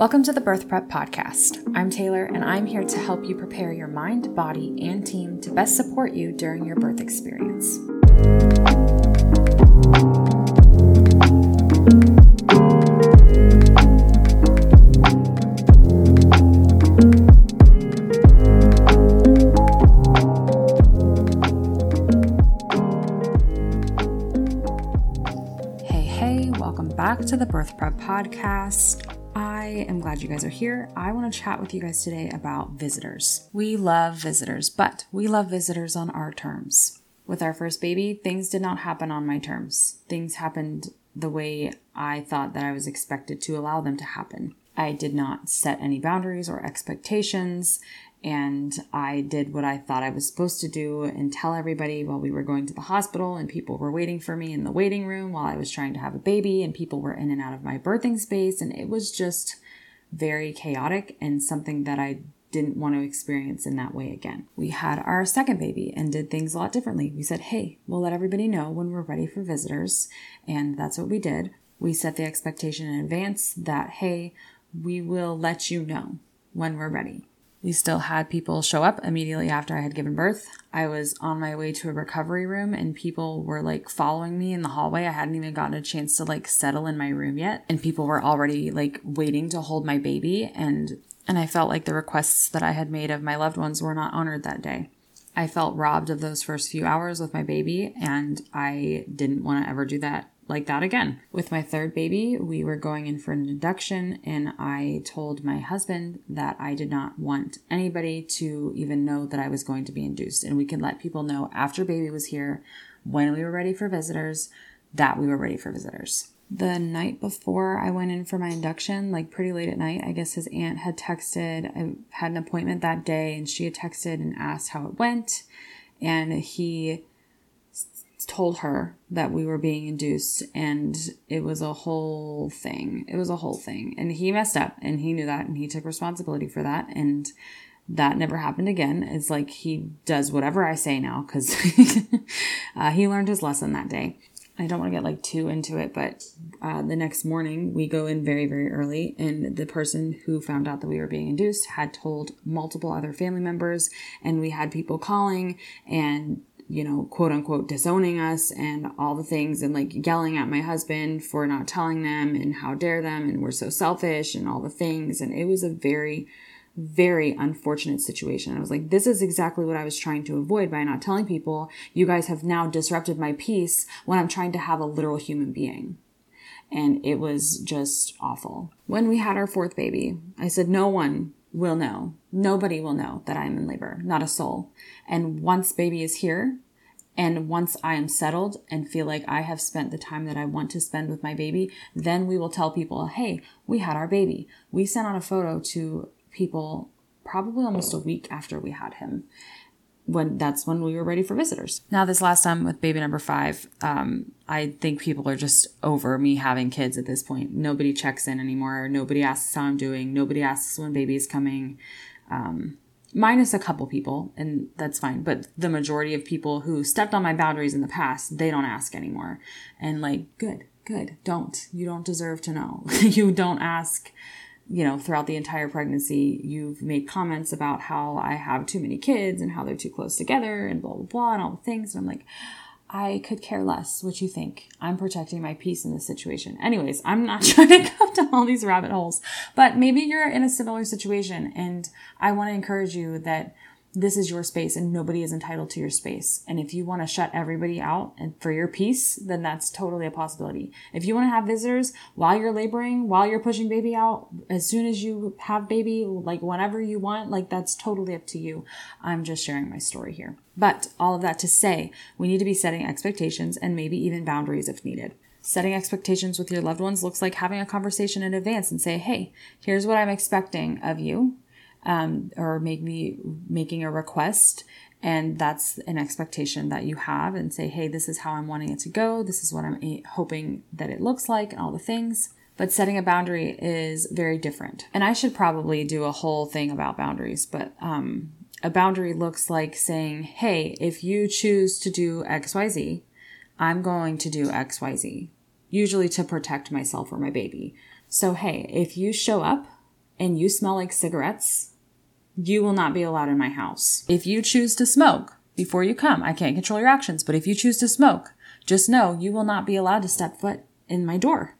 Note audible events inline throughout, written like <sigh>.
Welcome to the Birth Prep Podcast. I'm Taylor, and I'm here to help you prepare your mind, body, and team to best support you during your birth experience. Hey, hey, welcome back to the Birth Prep Podcast. I am glad you guys are here. I want to chat with you guys today about visitors. We love visitors, but we love visitors on our terms. With our first baby, things did not happen on my terms. Things happened the way I thought that I was expected to allow them to happen. I did not set any boundaries or expectations, and I did what I thought I was supposed to do and tell everybody while we were going to the hospital and people were waiting for me in the waiting room while I was trying to have a baby and people were in and out of my birthing space and it was just very chaotic and something that I didn't want to experience in that way again. We had our second baby and did things a lot differently. We said, "Hey, we'll let everybody know when we're ready for visitors." And that's what we did. We set the expectation in advance that, "Hey, we will let you know when we're ready." We still had people show up immediately after I had given birth. I was on my way to a recovery room and people were like following me in the hallway. I hadn't even gotten a chance to like settle in my room yet. And people were already like waiting to hold my baby and and I felt like the requests that I had made of my loved ones were not honored that day. I felt robbed of those first few hours with my baby and I didn't want to ever do that like that again. With my third baby, we were going in for an induction, and I told my husband that I did not want anybody to even know that I was going to be induced. And we could let people know after baby was here, when we were ready for visitors, that we were ready for visitors. The night before I went in for my induction, like pretty late at night, I guess his aunt had texted. I had an appointment that day, and she had texted and asked how it went. And he told her that we were being induced and it was a whole thing. It was a whole thing. And he messed up and he knew that and he took responsibility for that and that never happened again. It's like he does whatever I say now cuz <laughs> uh, he learned his lesson that day. I don't want to get like too into it, but uh, the next morning we go in very, very early, and the person who found out that we were being induced had told multiple other family members, and we had people calling and you know, quote unquote, disowning us and all the things and like yelling at my husband for not telling them and how dare them and we're so selfish and all the things. And it was a very, very unfortunate situation. I was like, this is exactly what I was trying to avoid by not telling people. You guys have now disrupted my peace when I'm trying to have a literal human being. And it was just awful. When we had our fourth baby, I said, no one will know. Nobody will know that I'm in labor, not a soul. And once baby is here, and once I am settled and feel like I have spent the time that I want to spend with my baby, then we will tell people, hey, we had our baby. We sent out a photo to people probably almost a week after we had him when that's when we were ready for visitors. Now, this last time with baby number five, um, I think people are just over me having kids at this point. Nobody checks in anymore. Nobody asks how I'm doing. Nobody asks when baby is coming. Um, minus a couple people, and that's fine. But the majority of people who stepped on my boundaries in the past, they don't ask anymore. And like, good, good. Don't. You don't deserve to know. <laughs> you don't ask you know, throughout the entire pregnancy, you've made comments about how I have too many kids and how they're too close together and blah, blah, blah, and all the things. And I'm like, I could care less what you think. I'm protecting my peace in this situation. Anyways, I'm not <laughs> trying to go down all these rabbit holes, but maybe you're in a similar situation and I want to encourage you that this is your space and nobody is entitled to your space. And if you want to shut everybody out and for your peace, then that's totally a possibility. If you want to have visitors while you're laboring, while you're pushing baby out, as soon as you have baby, like whenever you want, like that's totally up to you. I'm just sharing my story here. But all of that to say, we need to be setting expectations and maybe even boundaries if needed. Setting expectations with your loved ones looks like having a conversation in advance and say, hey, here's what I'm expecting of you um, or make me making a request. And that's an expectation that you have and say hey this is how i'm wanting it to go. This is what i'm hoping that it looks like and all the things. But setting a boundary is very different. And i should probably do a whole thing about boundaries but um, a boundary looks like saying hey if you choose to do xyz i'm going to do xyz usually to protect myself or my baby. So hey if you show up and you smell like cigarettes, you will not be allowed in my house. If you choose to smoke before you come, I can't control your actions, but if you choose to smoke, just know you will not be allowed to step foot in my door.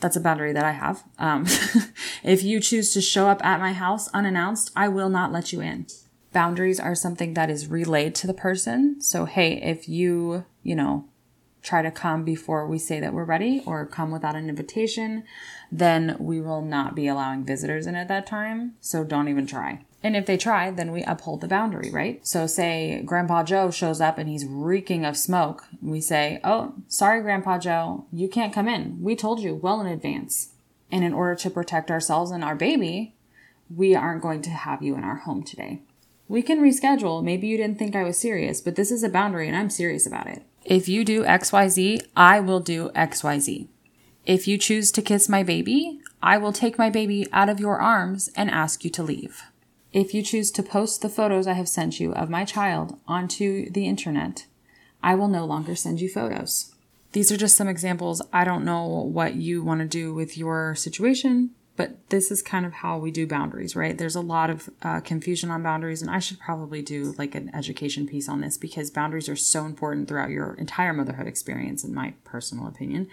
That's a boundary that I have. Um, <laughs> if you choose to show up at my house unannounced, I will not let you in. Boundaries are something that is relayed to the person. So, hey, if you, you know, try to come before we say that we're ready or come without an invitation, then we will not be allowing visitors in at that time. So don't even try. And if they try, then we uphold the boundary, right? So say Grandpa Joe shows up and he's reeking of smoke. We say, Oh, sorry, Grandpa Joe, you can't come in. We told you well in advance. And in order to protect ourselves and our baby, we aren't going to have you in our home today. We can reschedule. Maybe you didn't think I was serious, but this is a boundary and I'm serious about it. If you do XYZ, I will do XYZ. If you choose to kiss my baby, I will take my baby out of your arms and ask you to leave. If you choose to post the photos I have sent you of my child onto the internet, I will no longer send you photos. These are just some examples. I don't know what you want to do with your situation, but this is kind of how we do boundaries, right? There's a lot of uh, confusion on boundaries, and I should probably do like an education piece on this because boundaries are so important throughout your entire motherhood experience, in my personal opinion.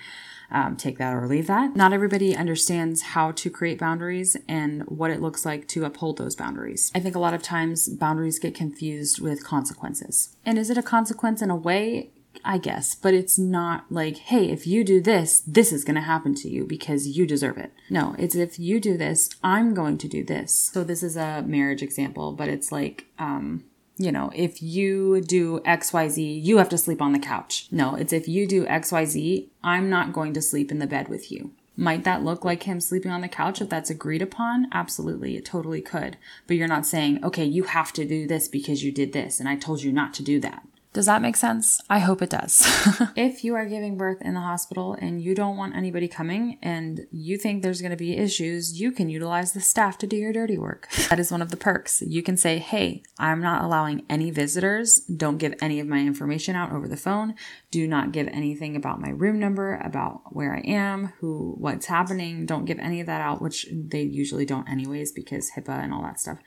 Um, take that or leave that. Not everybody understands how to create boundaries and what it looks like to uphold those boundaries. I think a lot of times boundaries get confused with consequences. And is it a consequence in a way? I guess, but it's not like, hey, if you do this, this is going to happen to you because you deserve it. No, it's if you do this, I'm going to do this. So this is a marriage example, but it's like, um, you know, if you do XYZ, you have to sleep on the couch. No, it's if you do XYZ, I'm not going to sleep in the bed with you. Might that look like him sleeping on the couch if that's agreed upon? Absolutely, it totally could. But you're not saying, okay, you have to do this because you did this, and I told you not to do that. Does that make sense? I hope it does. <laughs> if you are giving birth in the hospital and you don't want anybody coming and you think there's going to be issues, you can utilize the staff to do your dirty work. That is one of the perks. You can say, hey, I'm not allowing any visitors. Don't give any of my information out over the phone. Do not give anything about my room number, about where I am, who, what's happening. Don't give any of that out, which they usually don't anyways because HIPAA and all that stuff.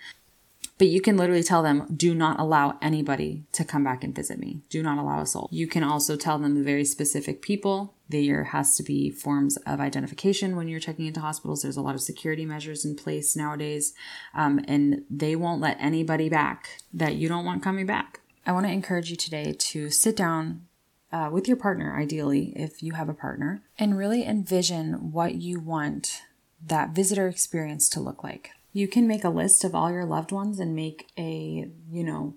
But you can literally tell them, do not allow anybody to come back and visit me. Do not allow a soul. You can also tell them the very specific people. There has to be forms of identification when you're checking into hospitals. There's a lot of security measures in place nowadays, um, and they won't let anybody back that you don't want coming back. I want to encourage you today to sit down uh, with your partner, ideally, if you have a partner, and really envision what you want that visitor experience to look like. You can make a list of all your loved ones and make a, you know,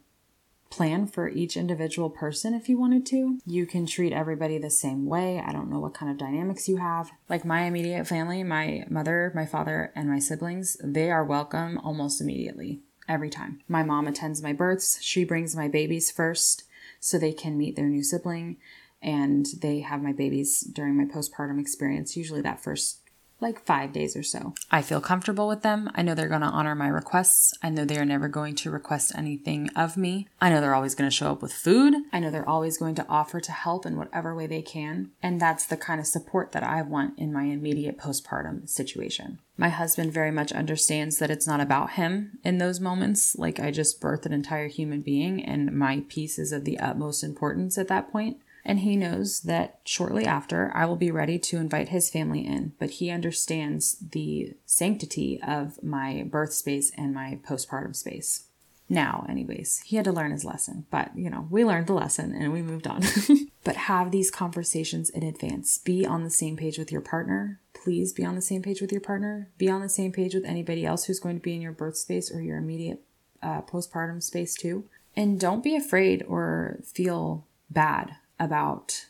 plan for each individual person if you wanted to. You can treat everybody the same way. I don't know what kind of dynamics you have. Like my immediate family, my mother, my father, and my siblings, they are welcome almost immediately every time. My mom attends my births. She brings my babies first so they can meet their new sibling and they have my babies during my postpartum experience, usually that first like five days or so. I feel comfortable with them. I know they're going to honor my requests. I know they are never going to request anything of me. I know they're always going to show up with food. I know they're always going to offer to help in whatever way they can. And that's the kind of support that I want in my immediate postpartum situation. My husband very much understands that it's not about him in those moments. Like I just birthed an entire human being and my peace is of the utmost importance at that point and he knows that shortly after I will be ready to invite his family in, but he understands the sanctity of my birth space and my postpartum space. Now, anyways, he had to learn his lesson, but you know, we learned the lesson and we moved on. <laughs> but have these conversations in advance. Be on the same page with your partner. Please be on the same page with your partner. Be on the same page with anybody else who's going to be in your birth space or your immediate uh, postpartum space too. And don't be afraid or feel bad about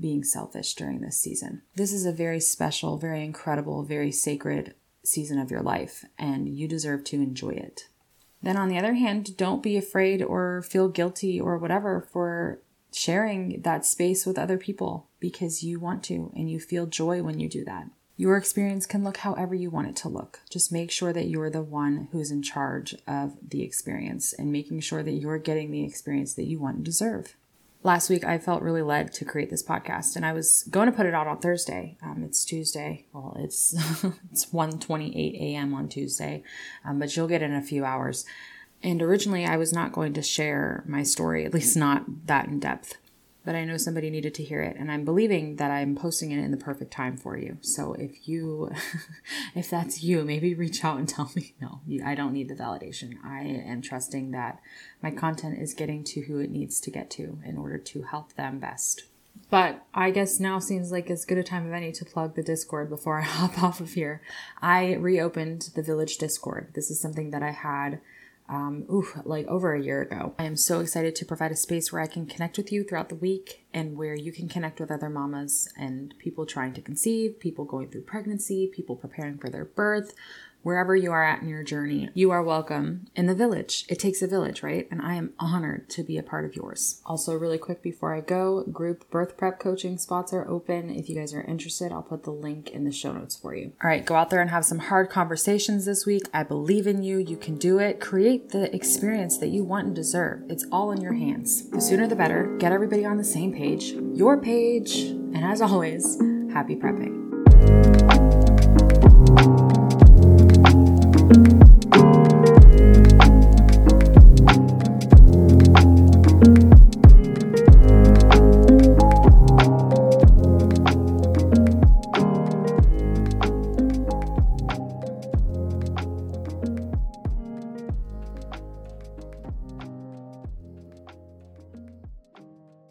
being selfish during this season. This is a very special, very incredible, very sacred season of your life, and you deserve to enjoy it. Then, on the other hand, don't be afraid or feel guilty or whatever for sharing that space with other people because you want to and you feel joy when you do that. Your experience can look however you want it to look. Just make sure that you're the one who's in charge of the experience and making sure that you're getting the experience that you want and deserve. Last week I felt really led to create this podcast, and I was going to put it out on Thursday. Um, it's Tuesday. Well, it's <laughs> it's 1:28 a.m. on Tuesday, um, but you'll get in a few hours. And originally, I was not going to share my story, at least not that in depth. But I know somebody needed to hear it, and I'm believing that I'm posting it in the perfect time for you. So if you, <laughs> if that's you, maybe reach out and tell me. No, I don't need the validation. I am trusting that my content is getting to who it needs to get to in order to help them best. But I guess now seems like as good a time of any to plug the Discord before <laughs> I hop off of here. I reopened the Village Discord. This is something that I had um, like over a year ago. I am so excited to provide a space where I can connect with you throughout the week and where you can connect with other mamas and people trying to conceive, people going through pregnancy, people preparing for their birth, wherever you are at in your journey, you are welcome in the village. It takes a village, right? And I am honored to be a part of yours. Also, really quick before I go, group birth prep coaching spots are open. If you guys are interested, I'll put the link in the show notes for you. All right, go out there and have some hard conversations this week. I believe in you. You can do it. Create the experience that you want and deserve. It's all in your hands. The sooner the better. Get everybody on the same page, your page. And as always, happy prepping.